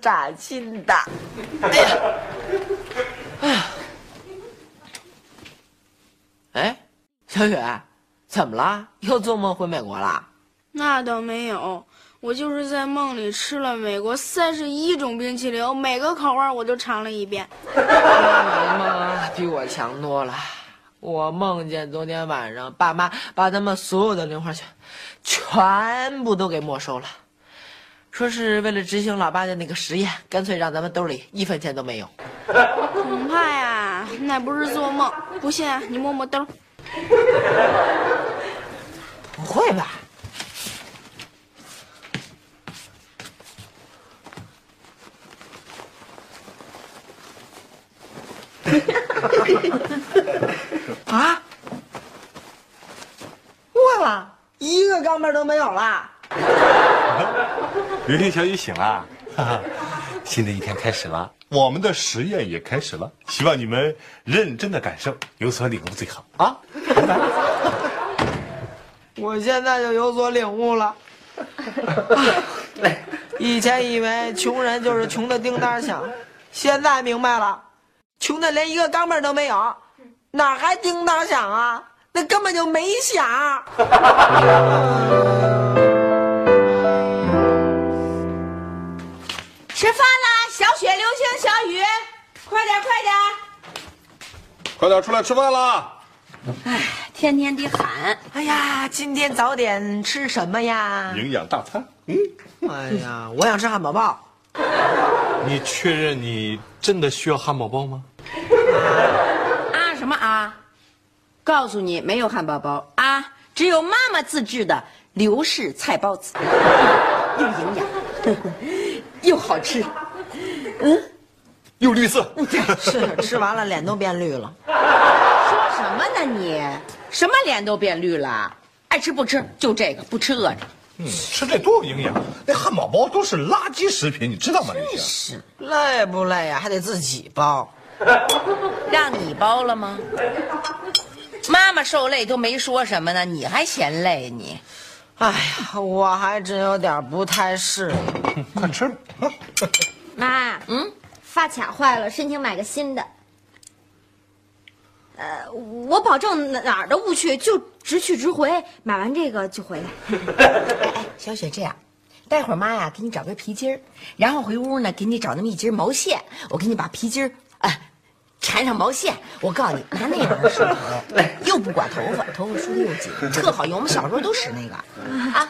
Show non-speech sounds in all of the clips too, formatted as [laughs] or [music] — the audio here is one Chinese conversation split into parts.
都是崭新的。哎呀，哎呀，哎，小雪，怎么了？又做梦回美国了？那倒没有，我就是在梦里吃了美国三十一种冰淇淋，每个口味我都尝了一遍。你梦啊，比我强多了。我梦见昨天晚上，爸妈把他们所有的零花钱全部都给没收了，说是为了执行老爸的那个实验，干脆让咱们兜里一分钱都没有。恐怕呀，那不是做梦。不信啊，你摸摸兜。[laughs] [laughs] 不会吧？啊！忘了，一个钢镚都没有了。[laughs] 刘星小雨醒了，哈哈，新的一天开始了，我们的实验也开始了，希望你们认真的感受，有所领悟最好啊！[laughs] 我现在就有所领悟了。[laughs] 以前以为穷人就是穷的叮当响，现在明白了，穷的连一个钢镚都没有，哪还叮当响啊？那根本就没响。吃饭啦，小雪、流星、小雨，快点，快点！快点出来吃饭啦！哎，天天得喊，哎呀，今天早点吃什么呀？营养大餐。嗯，哎呀，[laughs] 我想吃汉堡包。你确认你真的需要汉堡包吗？啊什么啊？告诉你，没有汉堡包啊，只有妈妈自制的刘氏菜包子，[laughs] 又营养，又好吃。嗯又绿色。是吃完了脸都变绿了。说什么呢你？什么脸都变绿了？爱吃不吃，就这个，不吃饿着。嗯，吃这多有营养。那汉堡包都是垃圾食品，你知道吗？真是。累不累呀、还得自己包。[laughs] 让你包了吗？妈妈受累都没说什么呢，你还嫌累你？哎呀，我还真有点不太适应。[laughs] 快吃吧。啊妈，嗯，发卡坏了，申请买个新的。呃，我保证哪哪儿都不去，就直去直回，买完这个就回来。[laughs] 哎哎，小雪这样，待会儿妈呀给你找根皮筋儿，然后回屋呢给你找那么一截毛线，我给你把皮筋儿啊缠上毛线。我告诉你，拿那玩意儿梳头，又不刮头发，头发梳的又紧，特好用。我们小时候都使那个 [laughs] 啊。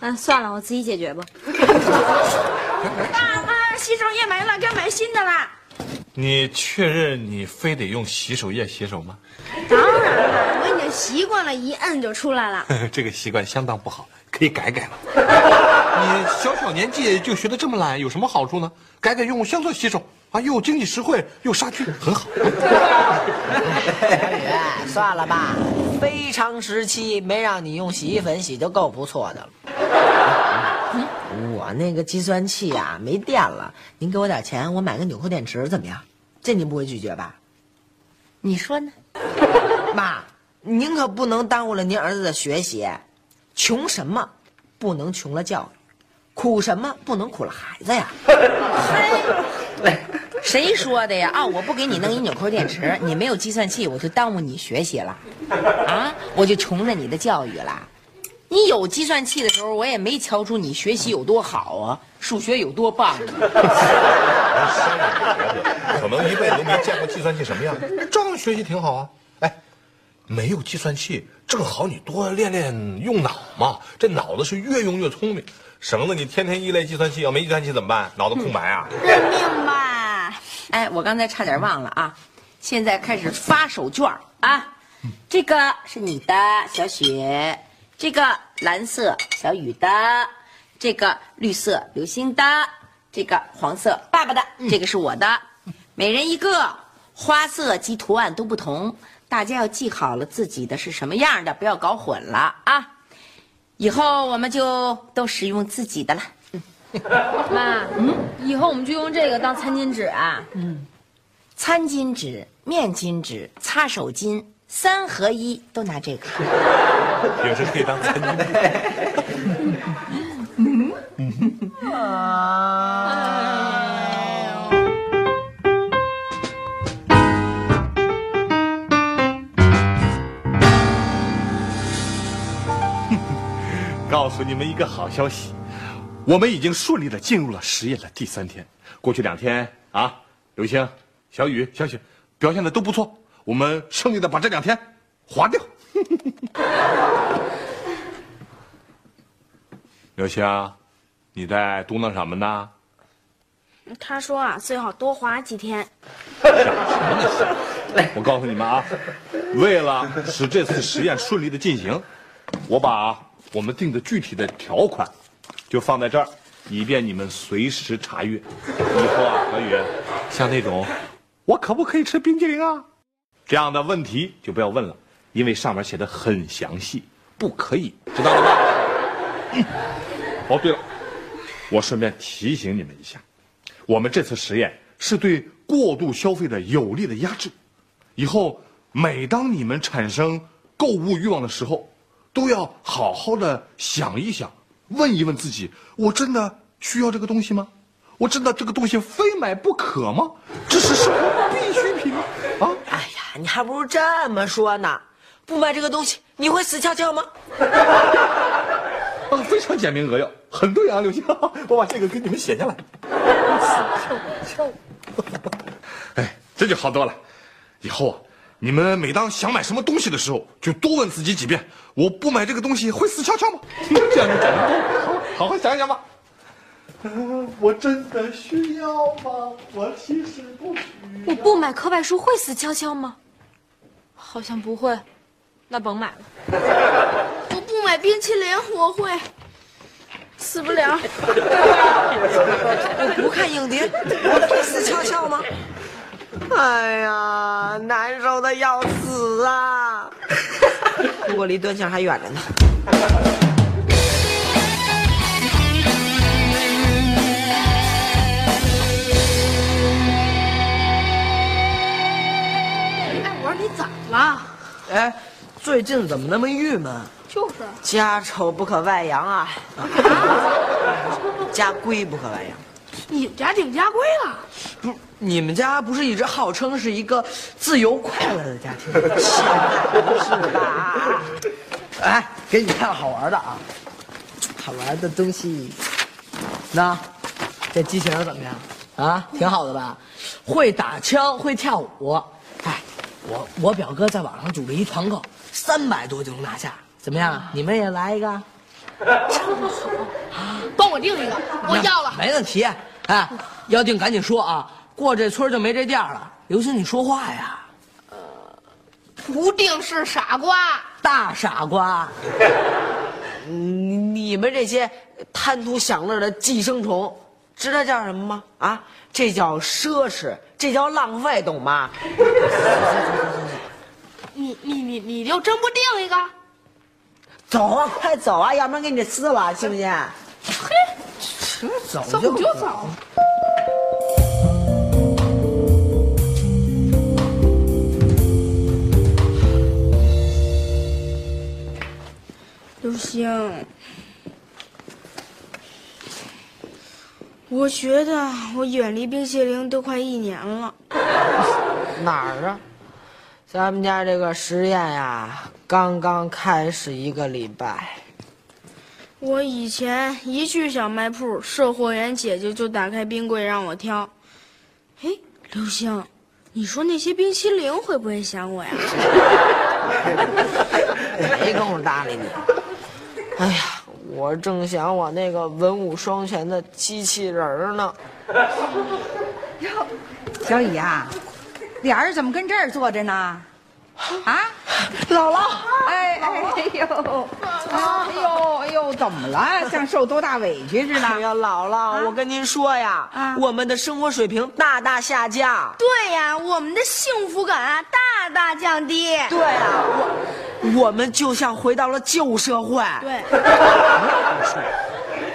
嗯，算了，我自己解决吧。[laughs] 爸妈，洗手液没了，该买新的啦。你确认你非得用洗手液洗手吗？当然了，我已经习惯了，一摁就出来了。[laughs] 这个习惯相当不好，可以改改了。你小小年纪就学得这么懒，有什么好处呢？改改用香皂洗手啊，又经济实惠又杀菌，很好。小 [laughs] 雨，算了吧，非常时期没让你用洗衣粉洗就够不错的了。我那个计算器啊、没电了，您给我点钱，我买个纽扣电池怎么样？这您不会拒绝吧？你说呢？[laughs] 妈，您可不能耽误了您儿子的学习。穷什么，不能穷了教育；苦什么，不能苦了孩子呀。[laughs] [laughs] 谁说的呀？啊，我不给你弄一纽扣电池，[laughs] 你没有计算器，我就耽误你学习了，啊，我就穷了你的教育了。你有计算器的时候，我也没瞧出你学习有多好啊，数学有多棒啊。[laughs] 可能一辈子都没见过计算器什么样，照样学习挺好啊。没有计算器，正好你多练练用脑嘛，这脑子是越用越聪明，省得你天天依赖计算器。要没计算器怎么办？脑子空白啊？认命吧。哎，我刚才差点忘了啊，现在开始发手绢啊，这个是你的小雪，这个蓝色小雨的，这个绿色流星的，这个黄色爸爸的，这个是我的，每人一个，花色及图案都不同，大家要记好了自己的是什么样的，不要搞混了啊！以后我们就都使用自己的了。妈，嗯，以后我们就用这个当餐巾纸啊。嗯餐巾纸、面巾纸、擦手巾，三合一，都拿这个。[laughs] 有时可以当餐巾纸。[laughs] 你们一个好消息，我们已经顺利的进入了实验的第三天。过去两天啊，刘星、小雨、小雪表现的都不错，我们顺利的把这两天划掉。[laughs] 刘星，你在嘟囔什么呢？他说啊，最好多划几天。想什么呢我告诉你们啊，为了使这次实验顺利的进行，我把我们定的具体的条款就放在这儿，以便你们随时查阅。以后啊，小雨，像那种我可不可以吃冰激凌啊这样的问题就不要问了，因为上面写的很详细，不可以，知道了吗？嗯哦，对了，我顺便提醒你们一下，我们这次实验是对过度消费的有力的压制。以后每当你们产生购物欲望的时候，都要好好的想一想，问一问自己：我真的需要这个东西吗？我真的这个东西非买不可吗？这是生活必需品吗？啊！哎呀，你还不如这么说呢，不买这个东西你会死翘翘吗？[laughs] 啊，非常简明扼要，很对啊，刘星，[laughs] 我把这个给你们写下来。死翘翘哎，这就好多了。以后啊，你们每当想买什么东西的时候，就多问自己几遍：我不买这个东西会死翘翘吗？这样就简单多了。好好想一想吧。嗯，我真的需要吗？我其实不需我不买课外书会死翘翘吗？好像不会，那甭买了。[laughs] 我不买冰淇淋，我会死不了。[laughs] 我不看影碟，我会死翘翘吗？哎呀，难受的要死啊！[laughs] 不过离端详还远着呢。哎，我说你怎么了？哎，最近怎么那么郁闷？就是家丑不可外扬啊！家规不可外扬。你们家定家规了。不是，你们家不是一直号称是一个自由快乐的家庭，[laughs] 是吧？哎，给你看好玩的啊！好玩的东西，那这机器人怎么样？啊，挺好的吧？会打枪，会跳舞。哎，我我表哥在网上组了一团购，三百多就能拿下，怎么样？你们也来一个？[laughs] 帮我订一个，我要了。没问题。哎，要订赶紧说啊，过这村就没这店了。刘星，你说话呀！不定是傻瓜。大傻瓜，[laughs] 你你们这些贪图享乐的寄生虫，知道叫什么吗？啊，这叫奢侈，这叫浪费，懂吗？[laughs] 你你你你就真不定一个？走啊，快走啊，要不然给你撕了，信不信？嘿，行，走走就就走。刘星，我觉得我远离冰淇淋都快一年了。哪儿啊？咱们家这个实验呀，刚刚开始一个礼拜。我以前一去小卖铺，售货员姐姐就打开冰柜让我挑。哎，刘星，你说那些冰淇淋会不会想我呀？没工夫搭理你。哎呀，我正想我那个文武双全的机器人儿呢。小雨啊，俩人怎么跟这儿坐着呢？啊？姥姥，哎哎呦，哎呦哎呦，怎么了？像受多大委屈似的？哎呀，姥姥，我跟您说呀，啊我们的生活水平大大下降。对呀，我们的幸福感啊大大降低。对呀，我我们就像回到了旧社会。对，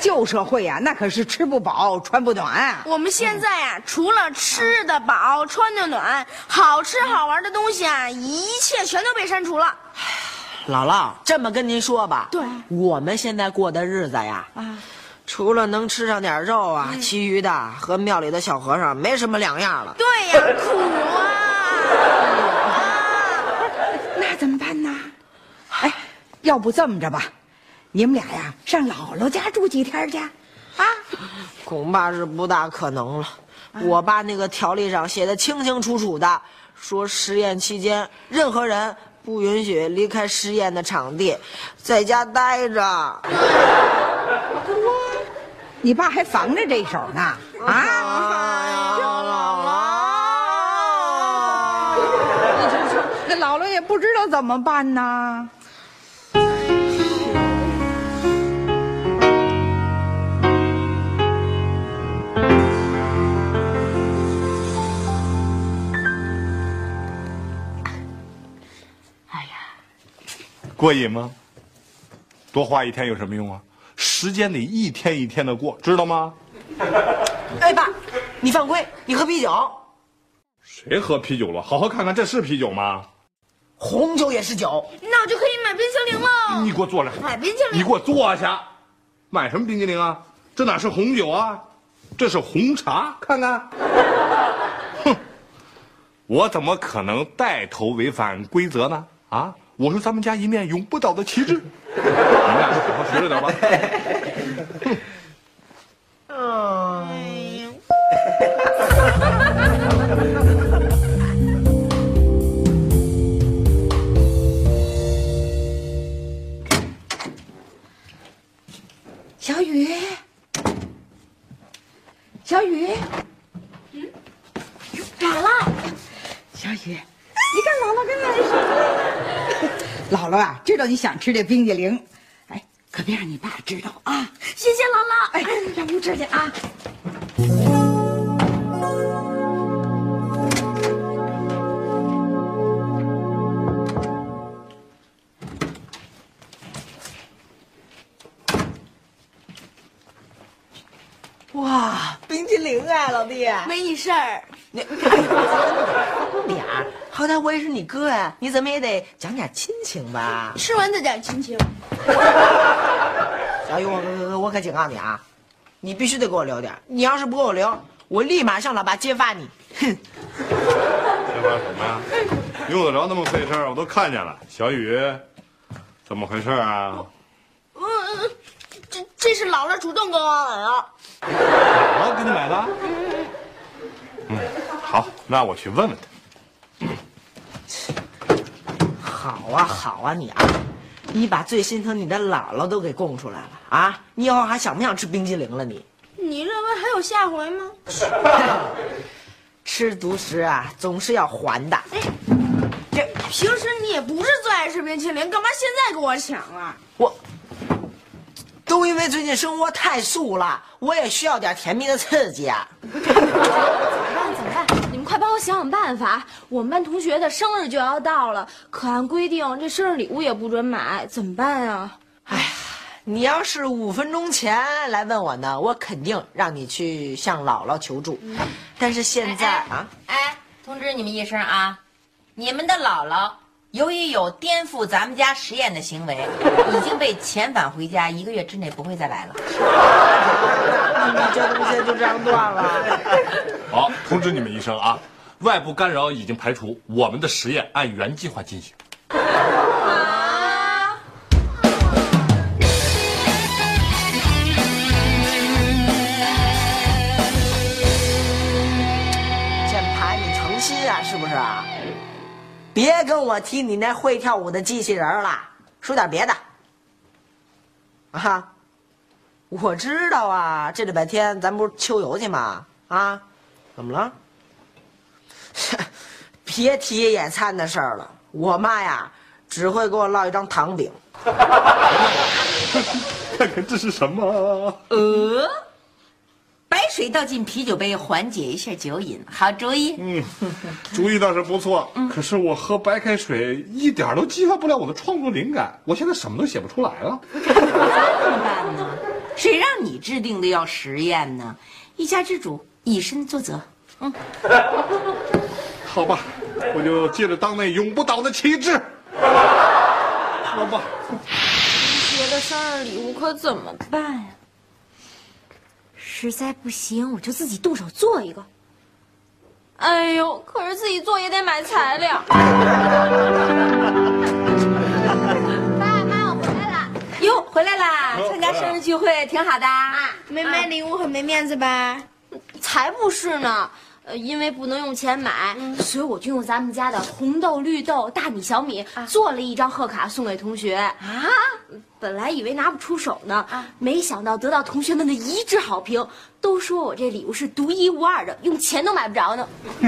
旧社会呀、那可是吃不饱穿不暖啊。我们现在呀、除了吃得饱、穿得暖，好吃好玩的东西啊，一切全都被删除了。姥姥，这么跟您说吧，对我们现在过的日子呀，啊，除了能吃上点肉啊，其余的和庙里的小和尚没什么两样了。对呀，苦啊！[laughs] 那怎么办呢？哎，要不这么着吧，你们俩呀上姥姥家住几天去，啊？恐怕是不大可能了。我爸那个条例上写的清清楚楚的，说实验期间任何人不允许离开实验的场地，在家待着。你爸还防着这手呢，啊？那姥姥也不知道怎么办呢。过瘾吗？多花一天有什么用啊？时间得一天一天的过，知道吗？[laughs] 哎，爸，你犯规，你喝啤酒，谁喝啤酒了？好好看看，这是啤酒吗？红酒也是酒。那我就可以买冰淇淋了。你给我坐来，买冰淇淋，你给我坐下。买什么冰激凌啊？这哪是红酒啊？这是红茶，看看。哼，我怎么可能带头违反规则呢？啊，我是咱们家一面永不倒的旗帜。你们俩就好好学着点吧。嗯，小雨，小雨，嗯，咋了，小雨，你干嘛呢跟来什么了？姥姥啊，知道你想吃这冰激凌，哎，可别让你爸知道啊！谢谢姥姥。哎，上屋吃去啊！哇，冰激凌啊，老弟，没你事儿。你放点儿，好歹我也是你哥呀，你怎么也得讲点亲情吧？吃完再讲亲情。[laughs] 小雨，我我我可警告你啊，你必须得给我留点，你要是不给我留，我立马上老爸揭发你。哼，揭发什么呀？用得着那么费事儿？我都看见了。小雨，怎么回事啊？嗯，这这是姥姥主动给我买的。姥姥给你买的。嗯，好，那我去问问他。好啊好啊你啊，你把最心疼你的姥姥都给供出来了啊！你以后还想不想吃冰激凌了你？你认为还有下回吗？[laughs] 吃独食啊，总是要还的。这平时你也不是最爱吃冰淇淋，干嘛现在跟我抢啊？我都因为最近生活太素了，我也需要点甜蜜的刺激啊！[laughs] 帮我想想办法！我们班同学的生日就要到了，可按规定这生日礼物也不准买，怎么办呀？哎呀，你要是五分钟前来问我呢，我肯定让你去向姥姥求助。但是现在啊，哎，通知你们一声啊，你们的姥姥由于有颠覆咱们家实验的行为，已经被遣返回家，一个月之内不会再来了。你们这东西就这样断了。好，通知你们一声啊，外部干扰已经排除，我们的实验按原计划进行。键盘，你诚心啊，是不是？别跟我提你那会跳舞的机器人了，说点别的。啊，我知道啊，这礼拜天咱不是秋游去吗？啊，怎么了？[laughs] 别提野餐的事儿了，我妈呀，只会给我烙一张糖饼。[laughs] 看看这是什么？呃，白水倒进啤酒杯，缓解一下酒瘾，好主意。嗯，主意倒是不错。可是我喝白开水一点都激发不了我的创作灵感，我现在什么都写不出来了。怎么办呢？谁让你制定的要实验呢？一家之主，以身作则。[laughs] 好吧，我就借着当那永不倒的旗帜。[laughs] 好吧。同学的生日礼物可怎么办呀？实在不行，我就自己动手做一个。哎呦，可是自己做也得买材料。爸妈，我回来了。哟，回来啦！参加生日聚会挺好的啊。没买礼物很没面子吧？才不是呢！呃，因为不能用钱买，所以我就用咱们家的红豆、绿豆、大米、小米做了一张贺卡送给同学。啊，本来以为拿不出手呢，没想到得到同学们的一致好评，都说我这礼物是独一无二的，用钱都买不着呢。[laughs]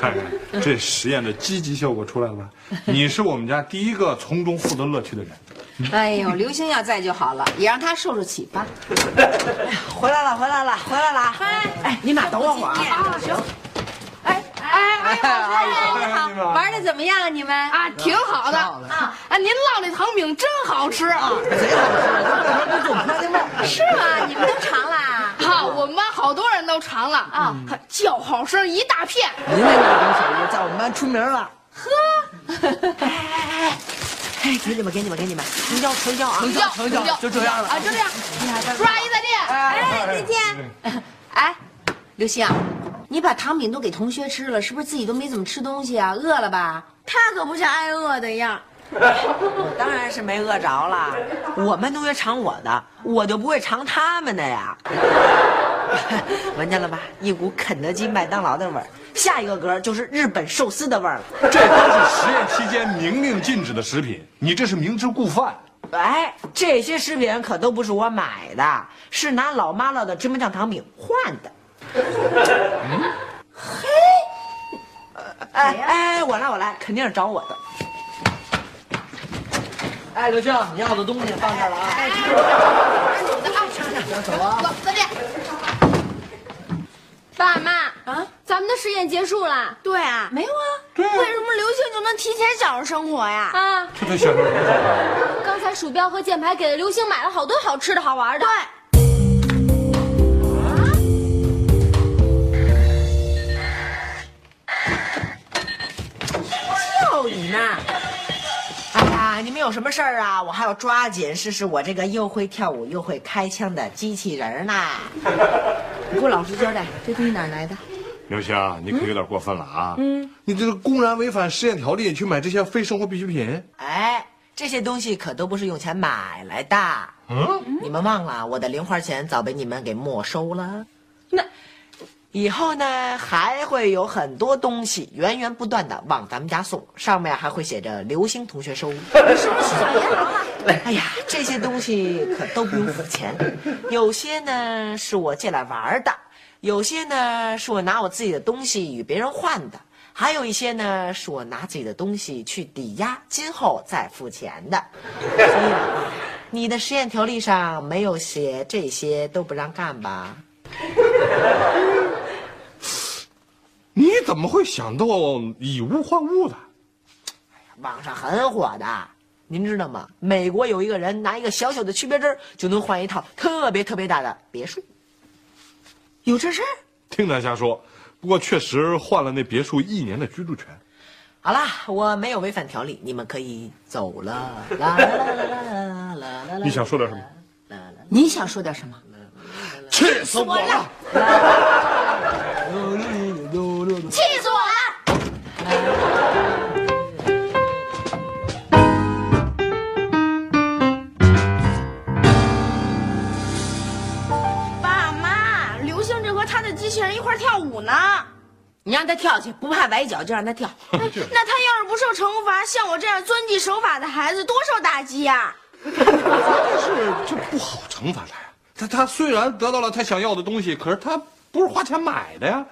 看看这实验的积极效果出来了吧？你是我们家第一个从中获得乐趣的人。[laughs] 哎呦，刘星要在就好了，也让他受受启发。[laughs] 回来了，回来了，回来了！哎，你们俩等我会儿啊！啊，行。哎哎哎，你好，玩的怎么样啊？你们啊，挺好的啊！啊，您烙那糖饼真好吃啊！贼好吃。是吗？你们都尝了？啊，我们班好多人都尝了啊，叫好声一大片。您那个饼小鱼在我们班出名了。呵，哎哎哎！哎，给你们，给你们，给你们，成交，成交啊！成交，成交，就这样了啊，就这样。叔阿姨再见。哎，再见。哎，刘星，你把糖饼都给同学吃了，是不是自己都没怎么吃东西啊？饿了吧？他可不像挨饿的样。[laughs] 我当然是没饿着了。我们同学尝我的，我就不会尝他们的呀。[laughs] 闻见了吧？一股肯德基、麦当劳的味儿。下一个格就是日本寿司的味儿了。这都是实验期间明令禁止的食品，你这是明知故犯。哎，这些食品可都不是我买的，是拿老妈烙的芝麻酱糖饼换的。嗯，嘿，哎哎，我来我来，肯定是找我的。哎，刘星，你要的东西放这儿了啊！哎，走的啊，行走啊！走，再见。爸妈啊，咱们的实验结束了。对啊，没有啊？为什么刘星就能提前享受生活呀？啊，这对小时候刚才鼠标和键盘给了刘星买了好多好吃的好玩的。对。叫你呢！有什么事儿啊？我还要抓紧试试我这个又会跳舞又会开枪的机器人呢。[laughs] 你给我老实交代，这东西哪儿来的？刘星，你可有点过分了啊！嗯，你这是公然违反实验条例去买这些非生活必需品。哎，这些东西可都不是用钱买来的。嗯，你们忘了我的零花钱早被你们给没收了。那以后呢，还会有很多东西源源不断的往咱们家送，上面还会写着“刘星同学收”。[laughs] 哎呀，这些东西可都不用付钱，有些呢是我借来玩的，有些呢是我拿我自己的东西与别人换的，还有一些呢是我拿自己的东西去抵押，今后再付钱的。所以啊，你的实验条例上没有写这些都不让干吧？你怎么会想到以物换物的？网上很火的，您知道吗？美国有一个人拿一个小小的曲别针就能换一套特别特别大的别墅，有这事儿？听他瞎说，不过确实换了那别墅一年的居住权。好啦，我没有违反条例，你们可以走了。啦啦啦啦啦啦啦！你想说点什么？你想说点什么？气死我了！他的机器人一块儿跳舞呢。你让他跳去，不怕崴脚就让他跳。[laughs] 那他要是不受惩罚，像我这样遵纪守法的孩子多受打击呀！但是这不好惩罚他呀。他他虽然得到了他想要的东西，可是他不是花钱买的呀。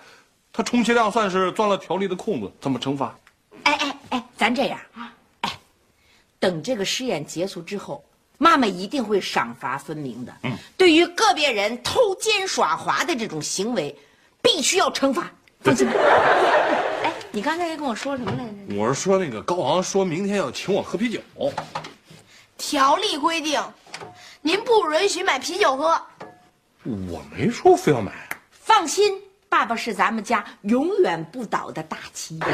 他充其量算是钻了条例的空子，怎么惩罚？哎哎哎，咱这样啊，哎，等这个试验结束之后，妈妈一定会赏罚分明的。嗯，对于个别人偷奸耍滑的这种行为，必须要惩罚。放心吧。哎，你刚才跟我说什么来着？我是说那个高昂说明天要请我喝啤酒，条例规定，您不允许买啤酒喝。我没说非要买。放心，爸爸是咱们家永远不倒的大旗。[laughs]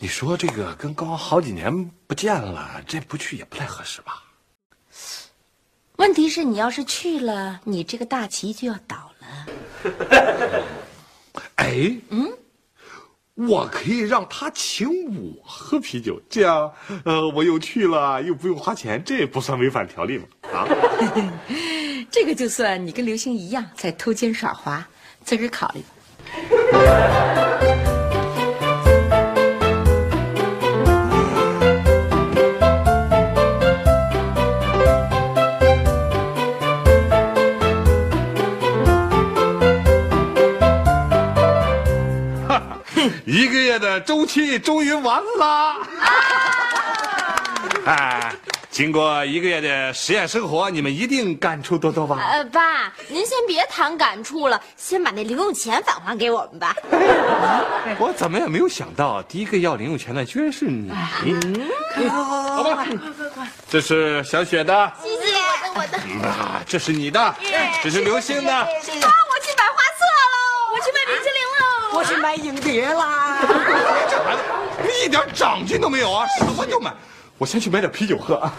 你说这个跟高昂好几年不见了，这不去也不太合适吧？问题是你要是去了，你这个大旗就要倒了。[laughs] 哎，嗯，我可以让他请我喝啤酒，这样，呃，我又去了，又不用花钱，这也不算违反条例吗？啊，[laughs] 这个就算你跟刘星一样在偷奸耍滑，自个儿考虑吧。的周期终于完了。哎，[laughs] 经过一个月的实验生活，你们一定感触多多吧？呃，爸，您先别谈感触了，先把那零用钱返还给我们吧。[laughs] 我怎么也没有想到，第一个要零用钱的居然是你。好吧，这是小雪的，谢谢我的我的。啊，这是你的，这是刘星的。啊，我去买花册喽，我去买冰淇淋喽。我去买影碟啦。一点长进都没有啊，什么就买。我先去买点啤酒喝啊。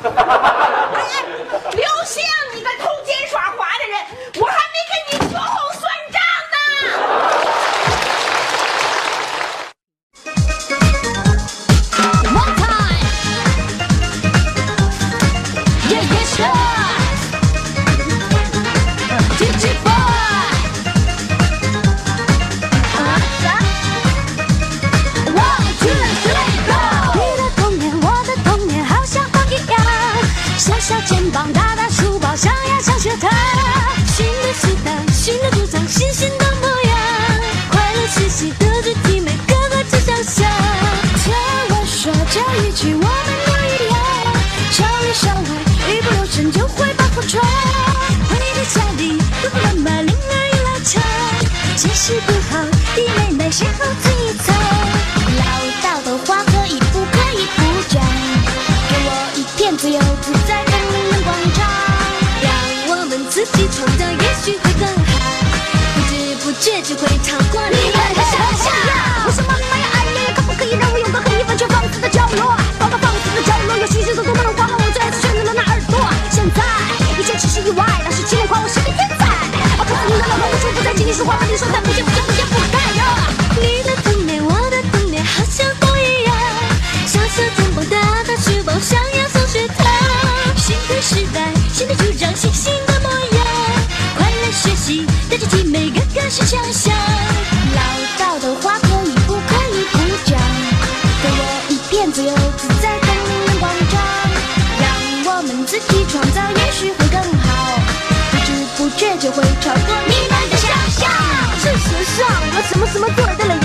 大大书包，上呀上学堂。新的时代，新的主张，新新的模样，快乐学习德智体美个个只想象。听我说这一句，我们只会超过你们的想象。我说妈妈呀，哎呀呀，可不可以让我有个可以完全放肆的角落？爸爸放肆的角落，有许许多多的梦话，我最爱选择了那耳朵。现在一切只是意外，老师期望夸我是个天才。我告诉你的老婆，无处不在，请你说话，把你说在超过你们的想象。事实上，我什么什么做的了，